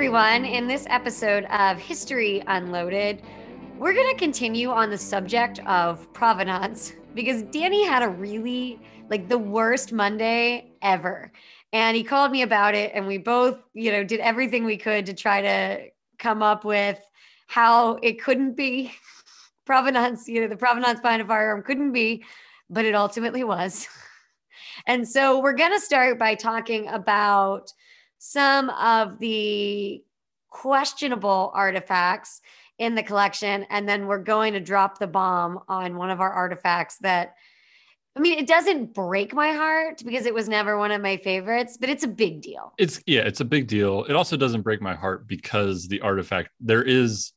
everyone. In this episode of History Unloaded, we're going to continue on the subject of provenance because Danny had a really, like, the worst Monday ever. And he called me about it, and we both, you know, did everything we could to try to come up with how it couldn't be provenance, you know, the provenance behind a firearm couldn't be, but it ultimately was. And so we're going to start by talking about some of the questionable artifacts in the collection. And then we're going to drop the bomb on one of our artifacts that, I mean, it doesn't break my heart because it was never one of my favorites, but it's a big deal. It's, yeah, it's a big deal. It also doesn't break my heart because the artifact, there is,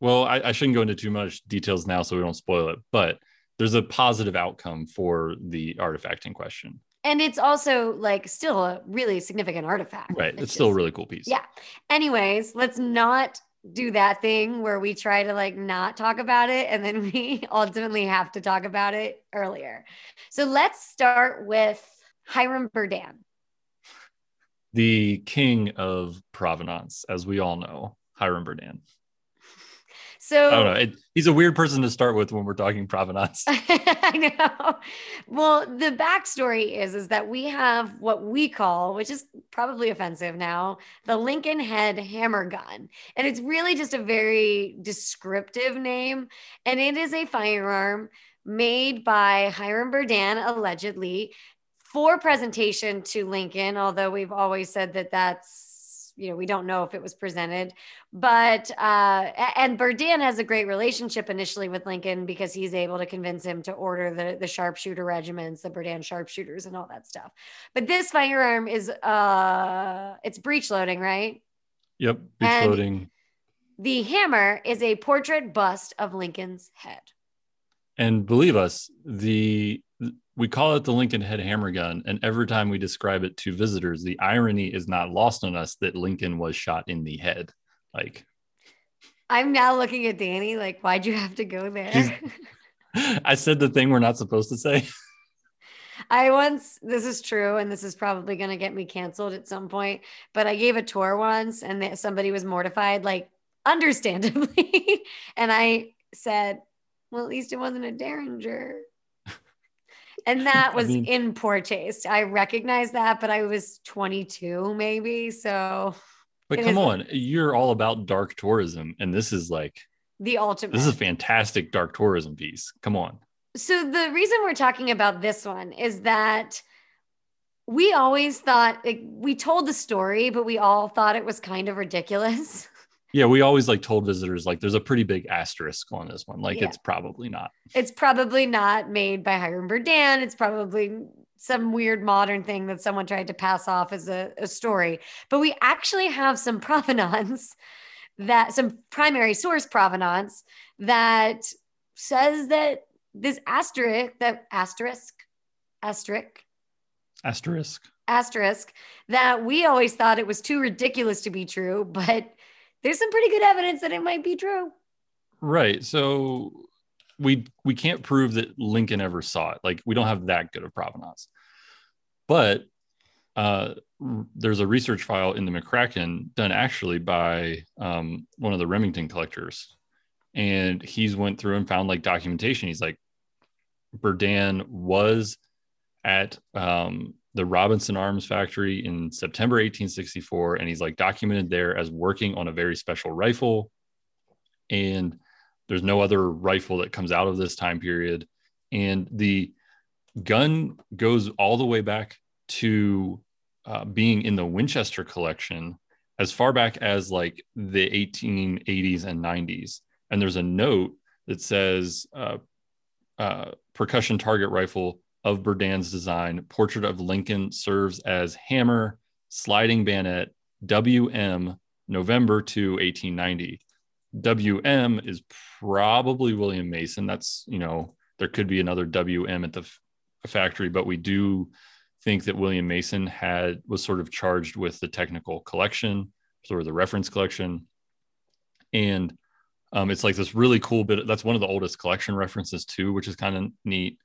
well, I, I shouldn't go into too much details now so we don't spoil it, but there's a positive outcome for the artifact in question and it's also like still a really significant artifact. Right. It's, it's still just, a really cool piece. Yeah. Anyways, let's not do that thing where we try to like not talk about it and then we ultimately have to talk about it earlier. So let's start with Hiram Berdan. The king of provenance, as we all know, Hiram Berdan. So I don't know. It, he's a weird person to start with when we're talking provenance. I know. Well, the backstory is is that we have what we call, which is probably offensive now, the Lincoln Head Hammer Gun, and it's really just a very descriptive name, and it is a firearm made by Hiram Berdan allegedly for presentation to Lincoln, although we've always said that that's you know we don't know if it was presented but uh and Berdan has a great relationship initially with Lincoln because he's able to convince him to order the the sharpshooter regiments the Berdan sharpshooters and all that stuff. But this firearm is uh it's breech loading right? Yep breech and loading. the hammer is a portrait bust of Lincoln's head. And believe us the we call it the Lincoln head hammer gun, and every time we describe it to visitors, the irony is not lost on us that Lincoln was shot in the head. Like, I'm now looking at Danny, like, why'd you have to go there? I said the thing we're not supposed to say. I once, this is true, and this is probably going to get me canceled at some point, but I gave a tour once and somebody was mortified, like, understandably. and I said, well, at least it wasn't a Derringer and that was I mean, in poor taste. I recognize that, but I was 22 maybe. So, but come on, you're all about dark tourism, and this is like the ultimate. This is a fantastic dark tourism piece. Come on. So the reason we're talking about this one is that we always thought like, we told the story, but we all thought it was kind of ridiculous. Yeah, we always like told visitors like there's a pretty big asterisk on this one. Like yeah. it's probably not. It's probably not made by Hiram Berdan. It's probably some weird modern thing that someone tried to pass off as a, a story. But we actually have some provenance that some primary source provenance that says that this asterisk, that asterisk, asterisk, asterisk, asterisk, that we always thought it was too ridiculous to be true, but there's some pretty good evidence that it might be true. Right. So we we can't prove that Lincoln ever saw it. Like we don't have that good of provenance. But uh, there's a research file in the McCracken done actually by um, one of the Remington collectors, and he's went through and found like documentation. He's like, Berdan was at um, the Robinson Arms Factory in September 1864, and he's like documented there as working on a very special rifle. And there's no other rifle that comes out of this time period. And the gun goes all the way back to uh, being in the Winchester collection as far back as like the 1880s and 90s. And there's a note that says uh, uh, percussion target rifle of Berdan's design, Portrait of Lincoln serves as hammer, sliding bayonet, WM, November to 1890. WM is probably William Mason. That's, you know, there could be another WM at the f- factory, but we do think that William Mason had was sort of charged with the technical collection, sort of the reference collection. And um, it's like this really cool bit. That's one of the oldest collection references too, which is kind of neat.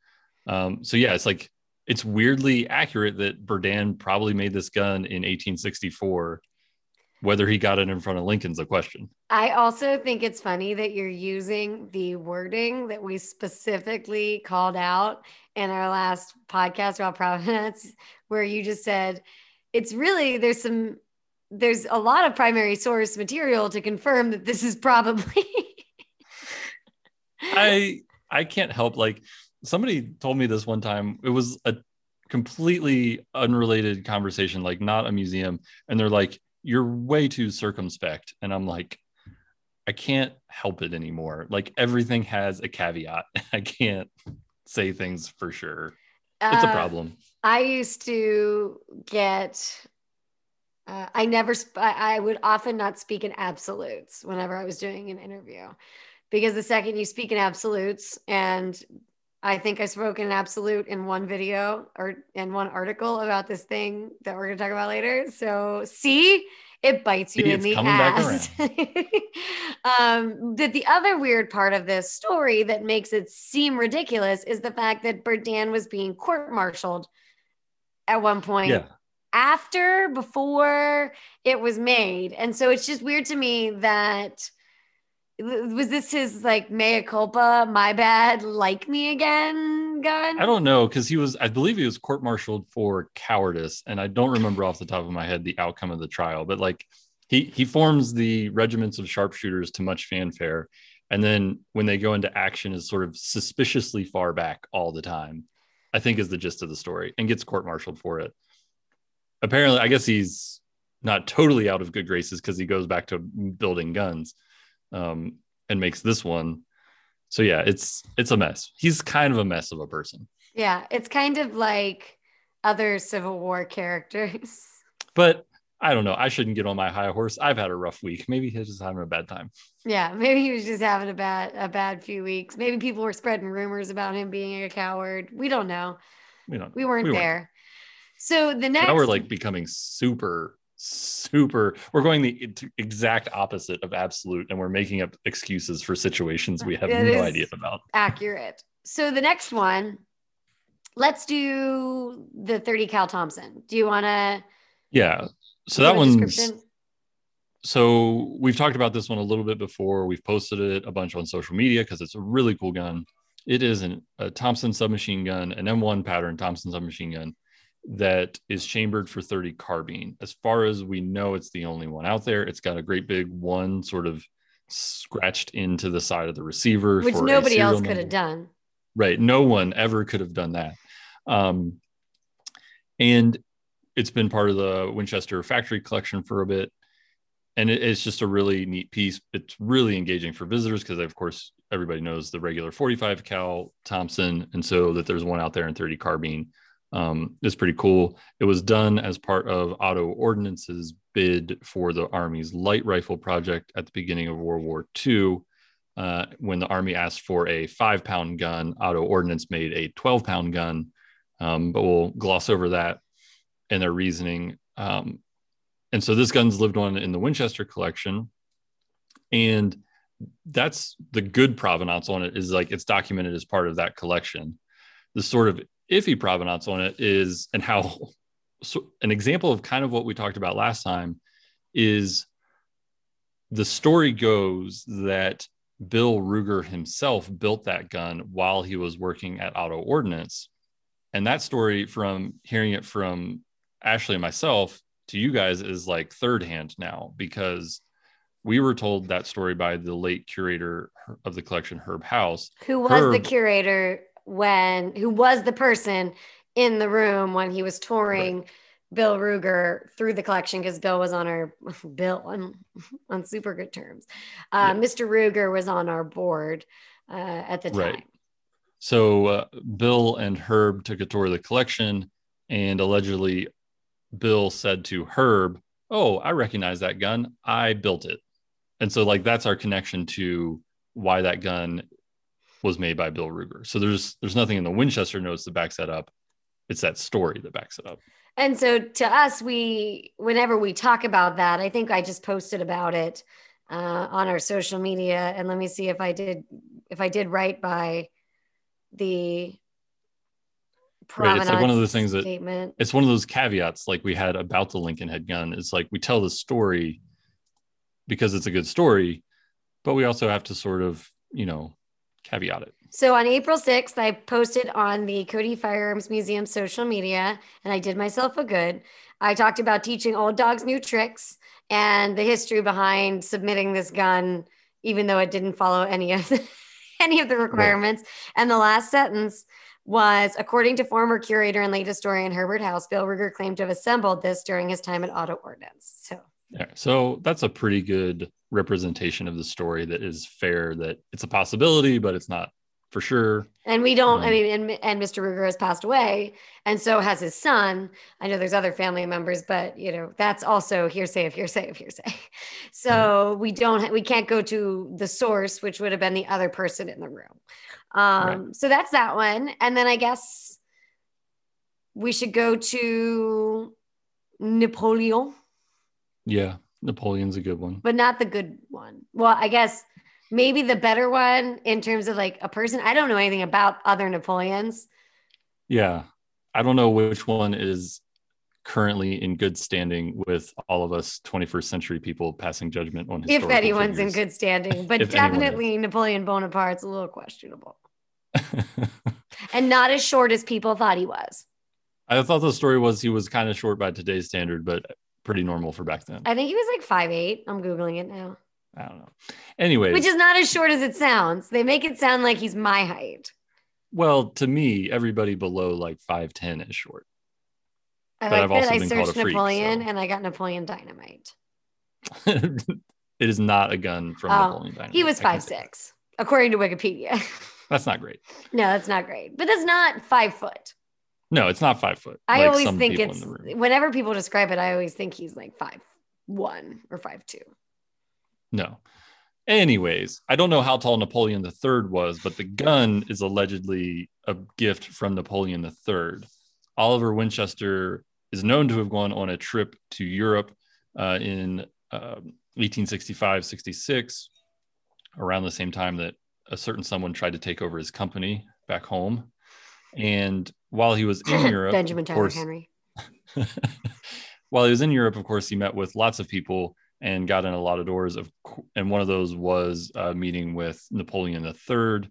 Um, so yeah, it's like it's weirdly accurate that Berdan probably made this gun in 1864. Whether he got it in front of Lincoln's a question. I also think it's funny that you're using the wording that we specifically called out in our last podcast about provenance, where you just said it's really there's some there's a lot of primary source material to confirm that this is probably I I can't help like somebody told me this one time. It was a completely unrelated conversation, like not a museum, and they're like, "You're way too circumspect," and I'm like, I can't help it anymore. Like everything has a caveat. I can't say things for sure. It's a Uh, problem. I used to get. Uh, I never. Sp- I would often not speak in absolutes whenever I was doing an interview, because the second you speak in absolutes, and I think I spoke in an absolute in one video or in one article about this thing that we're going to talk about later. So see, it bites you See, in the ass. um, that the other weird part of this story that makes it seem ridiculous is the fact that Berdan was being court-martialed at one point Yeah. after before it was made and so it's just weird to me that was this his like mea culpa my bad like me again gun I don't know because he was, I believe he was court martialed for cowardice, and I don't remember off the top of my head the outcome of the trial. But like, he he forms the regiments of sharpshooters to much fanfare, and then when they go into action, is sort of suspiciously far back all the time. I think is the gist of the story, and gets court martialed for it. Apparently, I guess he's not totally out of good graces because he goes back to building guns, um, and makes this one. So yeah, it's it's a mess. He's kind of a mess of a person. yeah it's kind of like other civil war characters But I don't know. I shouldn't get on my high horse. I've had a rough week. Maybe he's just having a bad time. yeah maybe he was just having a bad a bad few weeks maybe people were spreading rumors about him being a coward we don't know We don't. we weren't We weren't. there so the next Now we're like becoming super, super. We're going the exact opposite of absolute, and we're making up excuses for situations we have It no idea about. accurate. So the next one, let's do the 30 Cal Thompson. Do you want to? Yeah. So that one's. So we've talked about this one a little bit before. We've posted it a bunch on social media because it's a really cool gun. It is an, a Thompson submachine gun, an M1 pattern Thompson submachine gun that is chambered for 30 carbine. As far as we know, it's the only one out there. It's got a great big one sort of scratched into the side of the receiver, Which for nobody else could have done. Right. No one ever could have done that. Um, and it's been part of the Winchester factory collection for a bit. And it- it's just a really neat piece. It's really engaging for visitors because, of course, everybody knows the regular 45 cal Thompson. And so that there's one out there in 30 carbine um, is pretty cool. It was done as part of Auto Ordnance's bid for the Army's light rifle project at the beginning of World War II. Uh, when the Army asked for a five pound gun, Auto Ordnance made a 12 pound gun. Um, but we'll gloss over that and their reasoning. Um, and so this gun's lived on in the Winchester collection. And that's the good provenance on it is like it's documented as part of that collection. The sort of iffy provenance on it is, and how so an example of kind of what we talked about last time is the story goes that Bill Ruger himself built that gun while he was working at Auto Ordnance. And that story, from hearing it from Ashley and myself to you guys, is like third hand now because we were told that story by the late curator of the collection, Herb Houze. Who was the curator when? Who was the person in the room when he was touring Bill Ruger through the collection? Because Bill was on our Bill on on super good terms. Uh, Yeah. Mr. Ruger was on our board uh, at the time. Right. So uh, Bill and Herb took a tour of the collection, and allegedly, Bill said to Herb, "Oh, I recognize that gun. I built it." And so, like, that's our connection to why that gun was made by Bill Ruger. So there's there's nothing in the Winchester notes that backs that up. It's that story that backs it up. And so to us, we whenever we talk about that, I think I just posted about it uh, on our social media. And let me see if I did if I did right by the Right, it's like one of those things that- statement. It's one of those caveats like we had about the Lincoln head gun. It's like we tell the story because it's a good story, but we also have to sort of, you know, caveat it. So on April 6th, I posted on the Cody Firearms Museum social media, and I did myself a good. I talked about teaching old dogs new tricks and the history behind submitting this gun, even though it didn't follow any of the, any of the requirements. Right. And the last sentence was according to former curator and late historian Herbert Houze, Bill Ruger claimed to have assembled this during his time at Auto Ordnance. So yeah, so that's a pretty good representation of the story that is fair that it's a possibility, but it's not for sure. And we don't, um, I mean, and, and Mr. Ruger has passed away, and so has his son. I know there's other family members, but you know, that's also hearsay of hearsay of hearsay. So mm-hmm. we don't, we can't go to the source, which would have been the other person in the room. Um, right. So that's that one. And then I guess we should go to Napoleon. Yeah, Napoleon's a good one, but not the good one. Well, I guess maybe the better one in terms of like a person. I don't know anything about other Napoleons. Yeah, I don't know which one is currently in good standing with all of us 21st century people passing judgment on if anyone's figures. in good standing but definitely napoleon bonaparte's a little questionable and not as short as people thought he was i thought the story was he was kind of short by today's standard but pretty normal for back then i think he was like five eight i'm googling it now i don't know anyway which is not as short as it sounds they make it sound like he's my height well to me everybody below like 5'10 is short I but like I've that. I searched freak, Napoleon so. and I got Napoleon Dynamite. it is not a gun from oh, Napoleon Dynamite. He was five six, according to Wikipedia. That's not great. no, that's not great. But that's not five foot. No, it's not five foot. I like always think it's whenever people describe it, I always think he's like five one or five two. No. Anyways, I don't know how tall Napoleon III was, but the gun is allegedly a gift from Napoleon III. Oliver Winchester is known to have gone on a trip to Europe uh, in uh, 1865 66, around the same time that a certain someone tried to take over his company back home. And while he was in Europe, Benjamin Tyler course, Henry. while he was in Europe, of course, he met with lots of people and got in a lot of doors. Of and one of those was a meeting with Napoleon III.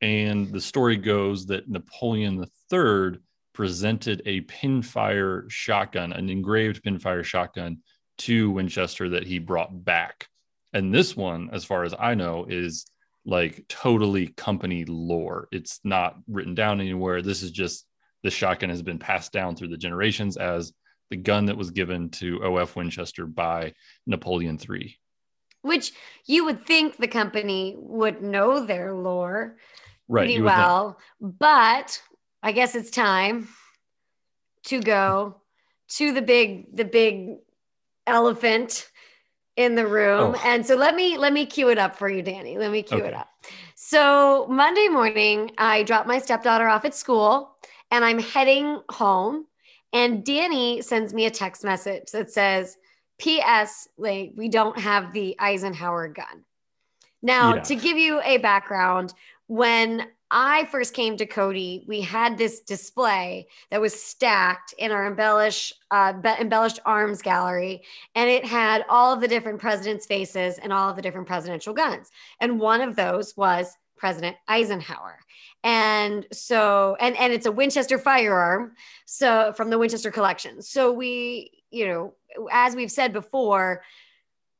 And the story goes that Napoleon III presented a pinfire shotgun, an engraved pinfire shotgun to Winchester that he brought back. And this one, as far as I know, is like totally company lore. It's not written down anywhere. This is just the shotgun has been passed down through the generations as the gun that was given to OF Winchester by Napoleon III. Which you would think the company would know their lore right, pretty well, but I guess it's time to go to the big the big elephant in the room. Oh. And so let me let me cue it up for you, Danny. Let me cue okay. it up. So Monday morning, I dropped my stepdaughter off at school and I'm heading home. And Danny sends me a text message that says, P.S. Like, we don't have the Eisenhower gun. Now, yeah. to give you a background, when I first came to Cody, we had this display that was stacked in our embellish, uh, embellished arms gallery, and it had all of the different presidents' faces and all of the different presidential guns. And one of those was President Eisenhower. And so, and and it's a Winchester firearm, so from the Winchester collection. So we, you know, as we've said before,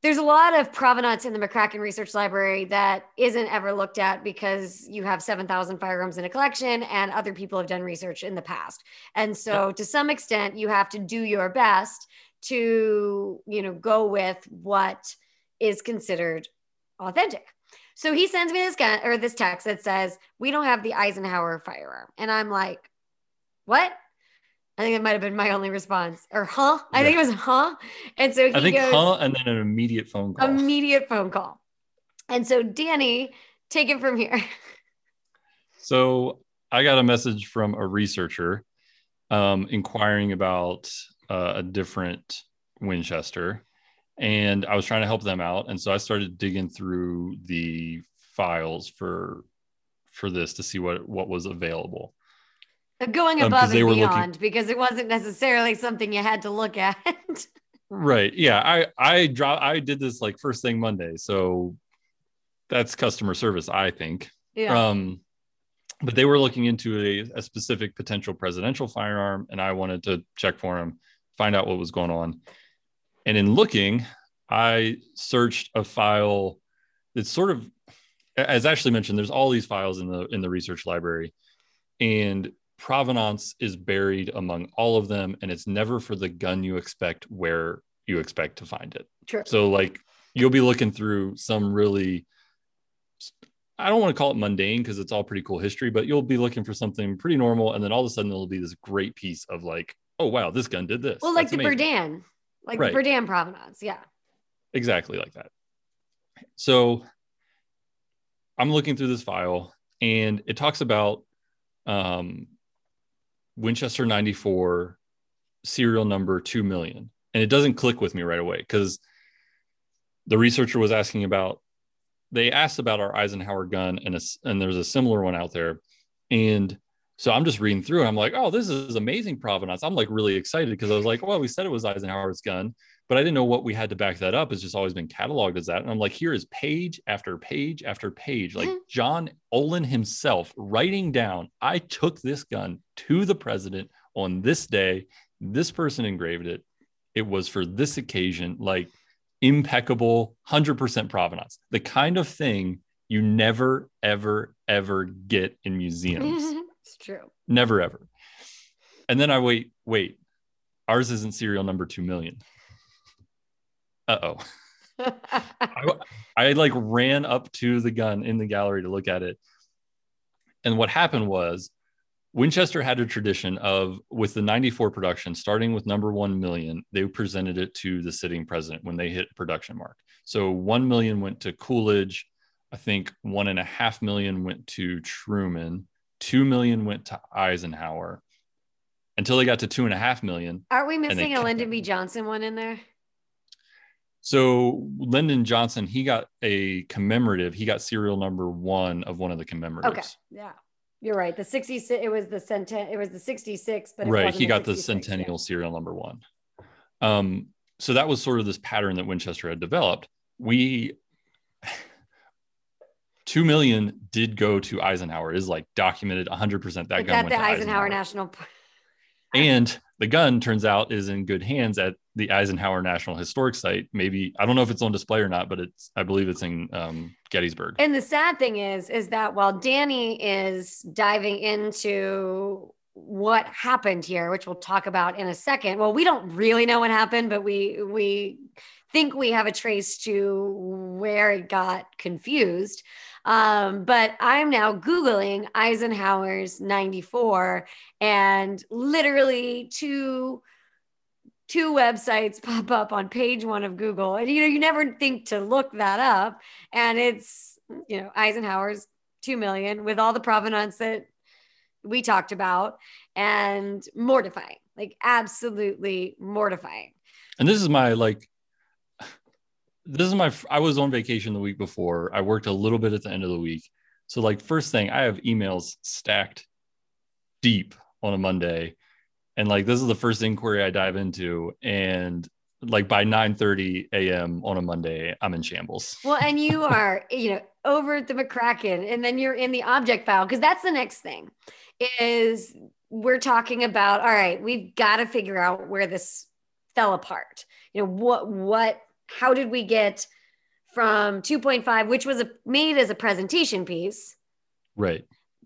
there's a lot of provenance in the McCracken Research Library that isn't ever looked at because you have 7,000 firearms in a collection and other people have done research in the past. And so to some extent you have to do your best to, you know, go with what is considered authentic. So he sends me this gun or this text that says, "We don't have the Eisenhower firearm." And I'm like, "What?" I think it might have been my only response, or huh? I think it was huh. And so he I think goes, huh, and then an immediate phone call. Immediate phone call. And so Danny, take it from here. So I got a message from a researcher um, inquiring about uh, a different Winchester, and I was trying to help them out. And so I started digging through the files for for this to see what what was available going um, above um, and beyond looking... because it wasn't necessarily something you had to look at. Right. Yeah. I I drop I did this like first thing Monday. So that's customer service, I think. Yeah. Um but they were looking into a, a specific potential presidential firearm and I wanted to check for him, find out what was going on. And in looking, I searched a file that's sort of as Ashley mentioned, there's all these files in the in the research library. And provenance is buried among all of them and it's never for the gun you expect where you expect to find it True. so like you'll be looking through some really i don't want to call it mundane because it's all pretty cool history but you'll be looking for something pretty normal and then all of a sudden there'll be this great piece of like oh wow this gun did this well, like That's the amazing. Berdan, like Right. the Berdan provenance. Yeah. exactly like that. So I'm looking through this file and it talks about um, Winchester 94 serial number 2 million. And it doesn't click with me right away because the researcher was asking about, they asked about our Eisenhower gun and, a, and there's a similar one out there. And so I'm just reading through and I'm like, oh, this is amazing provenance. I'm like really excited because I was like, well, we said it was Eisenhower's gun but I didn't know what we had to back that up. It's just always been cataloged as that. And I'm like, here is page after page after page, like mm-hmm. John Olin himself writing down, I took this gun to the president on this day. This person engraved it. It was for this occasion, like impeccable, 100% provenance, the kind of thing you never, ever, ever get in museums. it's true. never, ever. And then I wait, wait, ours isn't serial number 2 million uh-oh I, I like ran up to the gun in the gallery to look at it and what happened was winchester had a tradition of with the 94 production starting with number 1 million they presented it to the sitting president when they hit production mark so 1 million went to coolidge i think one and a half million went to truman 2 million went to eisenhower until they got to two and a half million Aren't we missing a Lyndon. B. Johnson one in there? So Lyndon Johnson, he got a commemorative. He got serial number one of one of the commemoratives. Okay. Yeah. You're right. The 66, it was the centen, it was the 66, but right. He got the 66, yeah. centennial serial number one. Um, so that was sort of this pattern that Winchester had developed. We two million did go to Eisenhower is like documented 100 percent that It's gun at went the to Eisenhower, Eisenhower. National Park. And the gun turns out is in good hands at the Eisenhower National Historic Site. Maybe I don't know if it's on display or not, but it's I believe it's in um, Gettysburg. And the sad thing is, is that while Danny is diving into what happened here, which we'll talk about in a second. Well, we don't really know what happened, but we we think we have a trace to where it got confused. Um, but I'm now Googling Eisenhower's 94 and literally two two websites pop up on page one of Google. And you know, you never think to look that up. And it's, you know, Eisenhower's 2 million with all the provenance that we talked about and mortifying, like absolutely mortifying. And this is my like this is my I was on vacation the week before. I worked a little bit at the end of the week. So like first thing, I have emails stacked deep on a Monday. And like this is the first inquiry I dive into and like by 9 30 a.m. on a Monday, I'm in shambles. Well, and you are, you know, over at the McCracken, and then you're in the object file because that's the next thing. Is we're talking about all right, we've got to figure out where this fell apart. You know, what what how did we get from 2.5, which was a, made as a presentation piece, Right.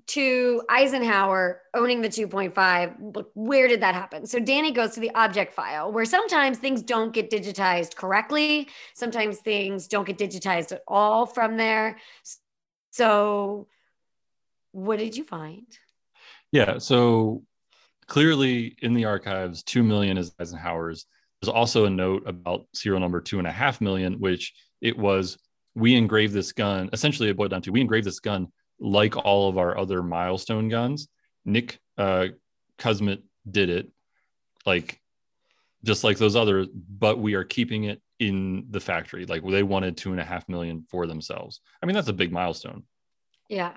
to Eisenhower owning the 2.5. Look, Where did that happen? So Danny goes to the object file where sometimes things don't get digitized correctly. Sometimes things don't get digitized at all from there. So what did you find? Yeah. So clearly in the archives, 2 million is Eisenhower's. There's also a note about serial number two and a half million, which it was we engraved this gun. Essentially, it boiled down to we engraved this gun like all of our other milestone guns. Nick uh, did it, like just like those others, but we are keeping it in the factory. Like they wanted two and a half million for themselves. I mean, that's a big milestone. Yeah.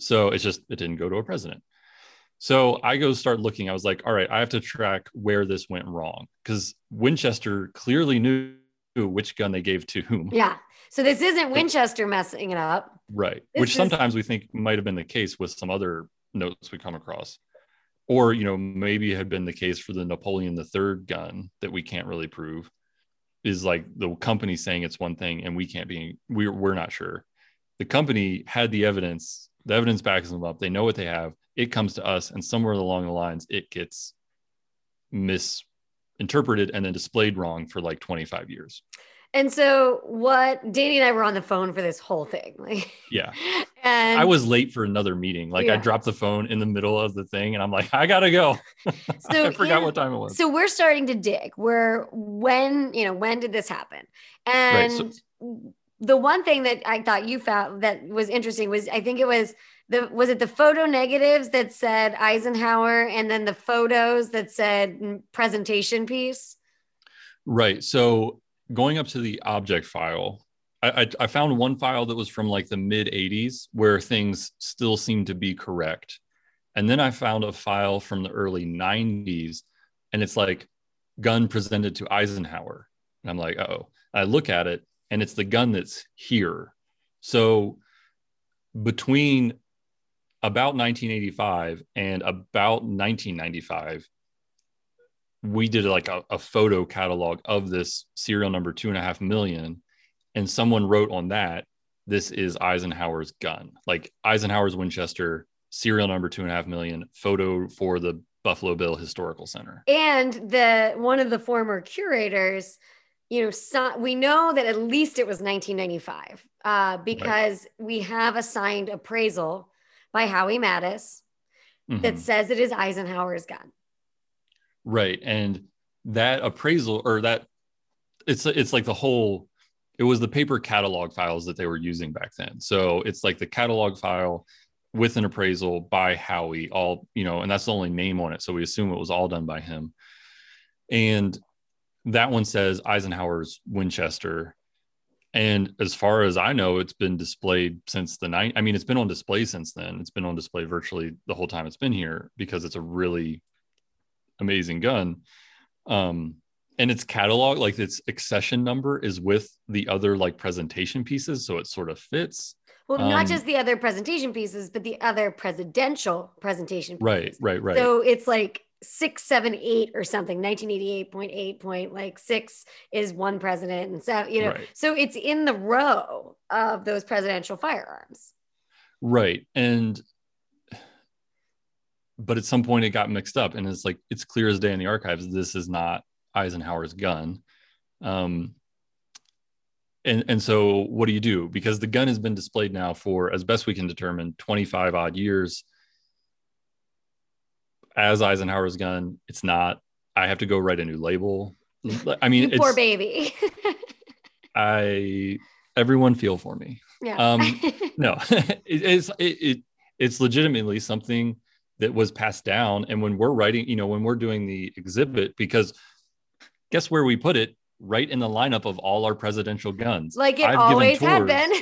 So it's just it didn't go to a president. So I go start looking. I was like, all right, I have to track where this went wrong because Winchester clearly knew which gun they gave to whom. Yeah. So this isn't Winchester messing it up. Right. This Which is- sometimes we think might have been the case with some other notes we come across. Or, you know, maybe had been the case for the Napoleon III gun that we can't really prove. Is like the company saying it's one thing and we can't be we're we're not sure. The company had the evidence, the evidence backs them up. They know what they have. It comes to us, and somewhere along the lines, it gets misinterpreted and then displayed wrong for like 25 years. And so what Danny and I were on the phone for this whole thing. Like Yeah. and I was late for another meeting. Like I dropped the phone in the middle of the thing and I'm like, I gotta go. So I forgot in- what time it was. so we're starting to dig where when you know when did this happen and so- the one thing that i thought you found that was interesting was i think it was the was it the photo negatives that said eisenhower and then the photos that said presentation piece right. So going up to the object file, I, I, I found one file that was from like the mid 80s where things still seem to be correct. And then I found a file from the early 90s and it's like gun presented to Eisenhower. And I'm like, oh, I look at it and it's the gun that's here. So between about 1985 and about 1995, we did like a, a photo catalog of this serial number two and a half million. And someone wrote on that, this is Eisenhower's gun, like Eisenhower's Winchester, serial number two and a half million, photo for the Buffalo Bill Historical Center. and the one of the former curators you know so, we know that at least it was 1995 uh, because we have a signed appraisal by howie Madaus that Mhm. says it is eisenhower's gun Right. And that appraisal or that it's it's like the whole it was the paper catalog files that they were using back then. So it's like the catalog file with an appraisal by Howie, all you know, and that's the only name on it. So we assume it was all done by him. And that one says Eisenhower's Winchester. And as far as I know, it's been displayed since the night. I mean, it's been on display since then. It's been on display virtually the whole time it's been here because it's a really amazing gun. Um, and its catalog, like its accession number, is with the other like presentation pieces, so it sort of fits. well Um, not just the other presentation pieces but the other presidential presentation pieces. Right, right, right. so it's like six seven eight or something 1988.8 point like six is one president and so you know Right. so it's in the row of those presidential firearms Right. And but at some point it got mixed up and it's like it's clear as day in the archives this is not Eisenhower's gun. Um and and so what do you do? Because the gun has been displayed now for as best we can determine 25 odd years as Eisenhower's gun. It's not. I have to go write a new label. I mean, poor baby. I everyone feel for me. yeah. Um, no it, it's it, it it's legitimately something that was passed down. And when we're writing you know when we're doing the exhibit because guess where we put it? Right in the lineup of all our presidential guns. Like it I've always had been.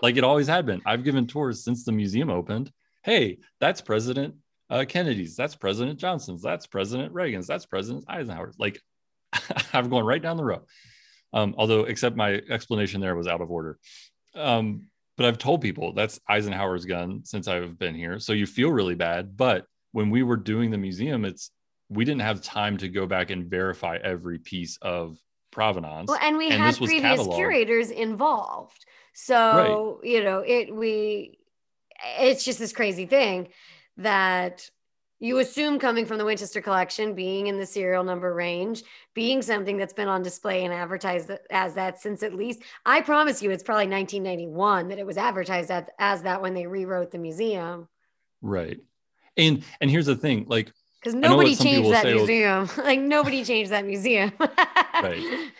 Like it always had been. I've given tours since the museum opened. Hey that's president uh, kennedy's that's president johnson's that's president reagan's that's president eisenhower's like I'm going right down the row. Um, although except my explanation there was out of order. Um, but i've told people that's eisenhower's gun since i've been here so you feel really bad. But when we were doing the museum it's we didn't have time to go back and verify every piece of provenance. Well and we And had previous cataloged. curators involved. So you know it we it's just this crazy thing that you assume coming from the winchester collection being in the serial number range being something that's been on display and advertised as that since at least i promise you it's probably 1991 that it was advertised as, as that when they rewrote the museum. Right. And and here's the thing like because nobody changed that say, museum. Like nobody changed that museum. Right.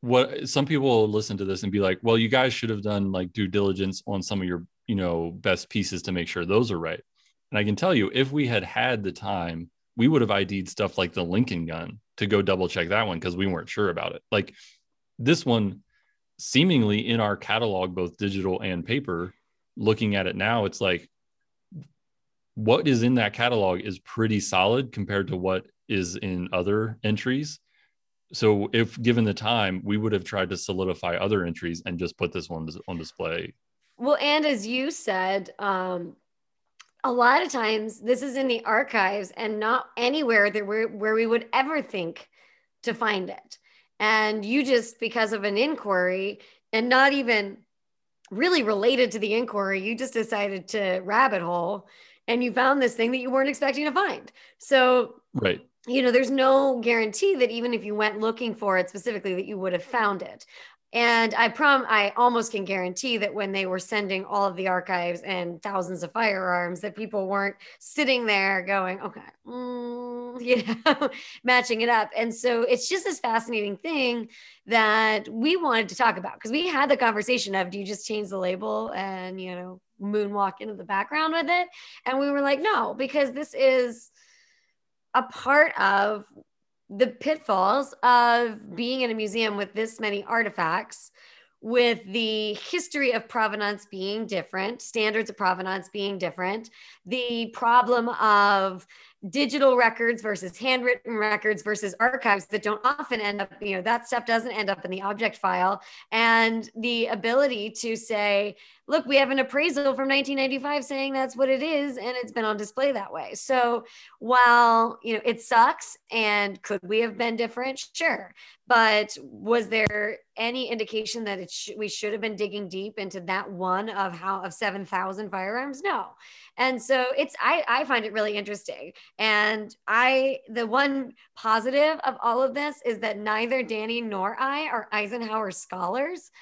what some people listen to this and be like well you guys should have done like due diligence on some of your you know best pieces to make sure those are right and i can tell you if we had had the time we would have id'd stuff like the lincoln gun to go double check that one because we weren't sure about it like this one seemingly in our catalog both digital and paper looking at it now it's like what is in that catalog is pretty solid compared to what is in other entries. So if given the time, we would have tried to solidify other entries and just put this one on display. Well, and as you said, um, a lot of times this is in the archives and not anywhere that we're, where we would ever think to find it. And you just, because of an inquiry and not even really related to the inquiry, you just decided to rabbit hole and you found this thing that you weren't expecting to find. So, right. You know, there's no guarantee that even if you went looking for it specifically, that you would have found it. And I prom I almost can guarantee that when they were sending all of the archives and thousands of firearms, that people weren't sitting there going, okay, mm, you know, matching it up. And so it's just this fascinating thing that we wanted to talk about because we had the conversation of do you just change the label and you know moonwalk into the background with it? And we were like, no, because this is a part of the pitfalls of being in a museum with this many artifacts with the history of provenance being different, standards of provenance being different, the problem of digital records versus handwritten records versus archives that don't often end up, you know, that stuff doesn't end up in the object file. And the ability to say, look, we have an appraisal from 1995 saying that's what it is, and it's been on display that way. So while, you know, it sucks and could we have been different? Sure. But was there any indication that it sh- we should have been digging deep into that one of how of 7,000 firearms? No. And so it's I I find it really interesting. And I the one positive of all of this is that neither Danny nor I are Eisenhower scholars.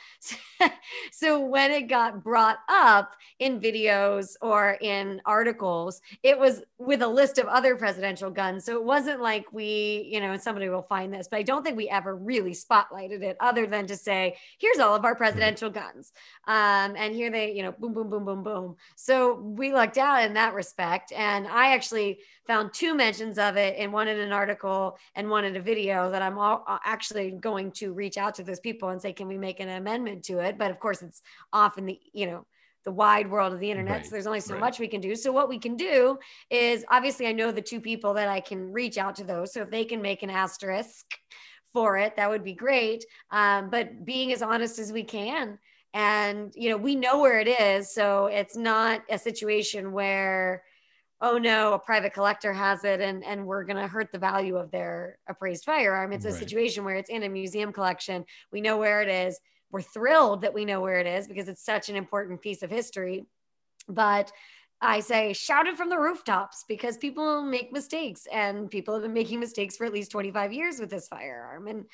so when it got brought up in videos or in articles, it was with a list of other presidential guns. So it wasn't like we, you know, somebody will find this, but I don't think we ever really spotlighted it other than to say, here's all of our presidential guns. Um, and here they, you know, boom, boom, boom, boom, boom. So we lucked out in that respect. And I actually found two mentions of it in one in an article and one in a video that I'm all, uh, actually going to reach out to those people and say, can we make an amendment to it? But of course, it's off in the, you know, the wide world of the internet. Right, so there's only so right. much we can do. So what we can do is obviously I know the two people that I can reach out to those. So if they can make an asterisk for it, that would be great. Um, but being as honest as we can. And, you know, we know where it is. So it's not a situation where, oh no, a private collector has it and, and we're going to hurt the value of their appraised firearm. It's a right. situation where it's in a museum collection. We know where it is. We're thrilled that we know where it is because it's such an important piece of history. But I say shout it from the rooftops because people make mistakes and people have been making mistakes for at least 25 years with this firearm. And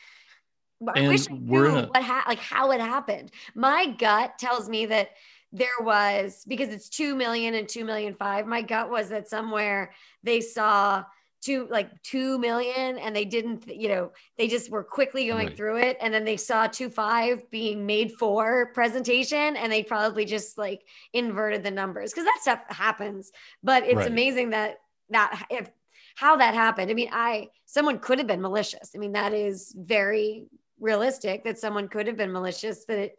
I and wish I knew a- what ha- like how it happened. My gut tells me that there was because it's 2 million and 2 million 5 my gut was that somewhere they saw two like 2 million and they didn't you know they just were quickly going right. through it and then they saw 2 5 being made for presentation and they probably just like inverted the numbers because that stuff happens but it's right. amazing that that if how that happened i mean i someone could have been malicious i mean that is very realistic that someone could have been malicious but it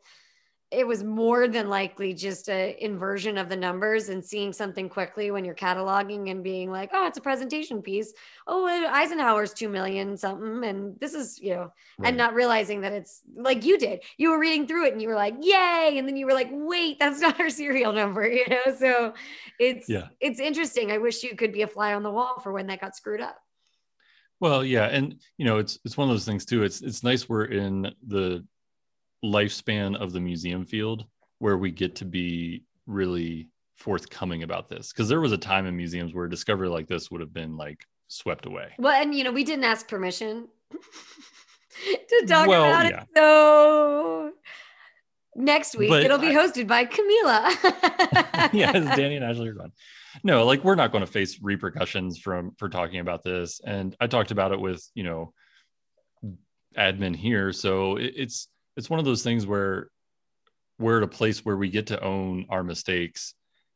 it was more than likely just a inversion of the numbers and seeing something quickly when you're cataloging and being like, oh, it's a presentation piece. Oh, Eisenhower's two million something, and this is you know, right. and not realizing that it's like you did. You were reading through it and you were like, yay, and then you were like, wait, that's not our serial number, you know. So it's yeah. it's interesting. I wish you could be a fly on the wall for when that got screwed up. Well, yeah, and you know, it's it's one of those things too. It's it's nice we're in the lifespan of the museum field where we get to be really forthcoming about this. Because there was a time in museums where a discovery like this would have been like swept away. Well and you know we didn't ask permission to talk well, about yeah. it so next week but it'll be hosted by camila. Yeah danny and ashley are gone. No like we're not going to face repercussions from for talking about this. And i talked about it with you know admin here. So it, it's it's one of those things where we're at a place where we get to own our mistakes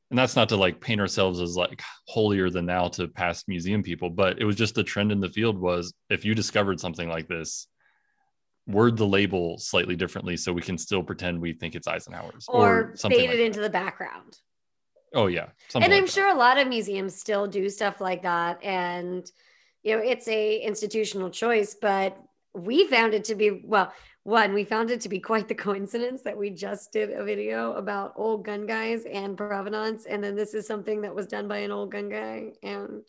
and that's not to like paint ourselves as like holier than thou to past museum people but it was just the trend in the field was if you discovered something like this word the label slightly differently so we can still pretend we think it's eisenhower's or, or something fade like it into the background Oh yeah. and I'm like that. sure a lot of museums still do stuff like that. And, you know, it's a institutional choice, but we found it to be, well, one, we found it to be quite the coincidence that we just did a video about old gun guys and provenance. And then this is something that was done by an old gun guy. And,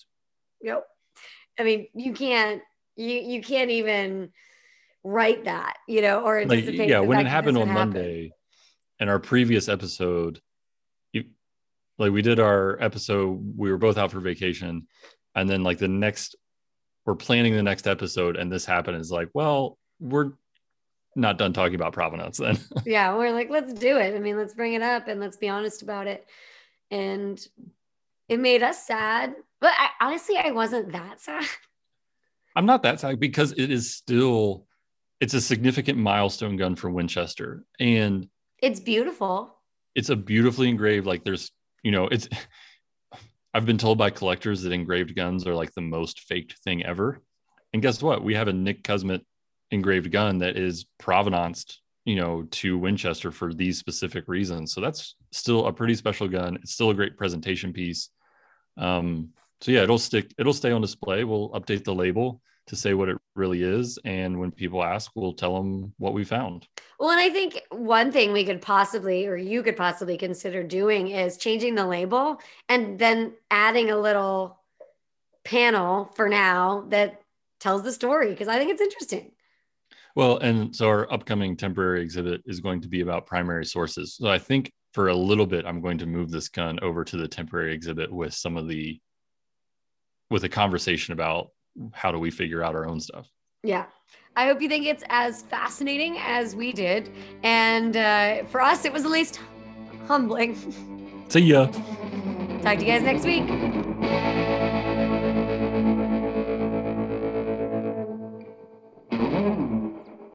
yep. I mean, you can't, you, you can't even write that, you know, or like anticipate yeah when it happened on happen. monday in our previous episode you like we did our episode we were both out for vacation and then like the next we're planning the next episode and this happened is like well we're not done talking about provenance then. Yeah we're like let's do it. I mean let's bring it up and let's be honest about it. And it made us sad but I, honestly i wasn't that sad. I'm not that sad because it is still it's a significant milestone gun for winchester. And it's beautiful. it's a beautifully engraved like there's you know it's i've been told by collectors that engraved guns are like the most faked thing ever. And guess what? We have a nick cusmet engraved gun that is provenanced you know to winchester for these specific reasons. So that's still a pretty special gun. It's still a great presentation piece. Um so yeah it'll stick it'll stay on display. We'll update the label to say what it really is. And when people ask we'll tell them what we found. Well and i think one thing we could possibly or you could possibly consider doing is changing the label and then adding a little panel for now that tells the story because i think it's interesting Well, and so our upcoming temporary exhibit is going to be about primary sources. So I think for a little bit, I'm going to move this gun over to the temporary exhibit with some of the, with a conversation about how do we figure out our own stuff. Yeah. I hope you think it's as fascinating as we did. And uh, for us, it was at least humbling. See ya. Talk to you guys next week.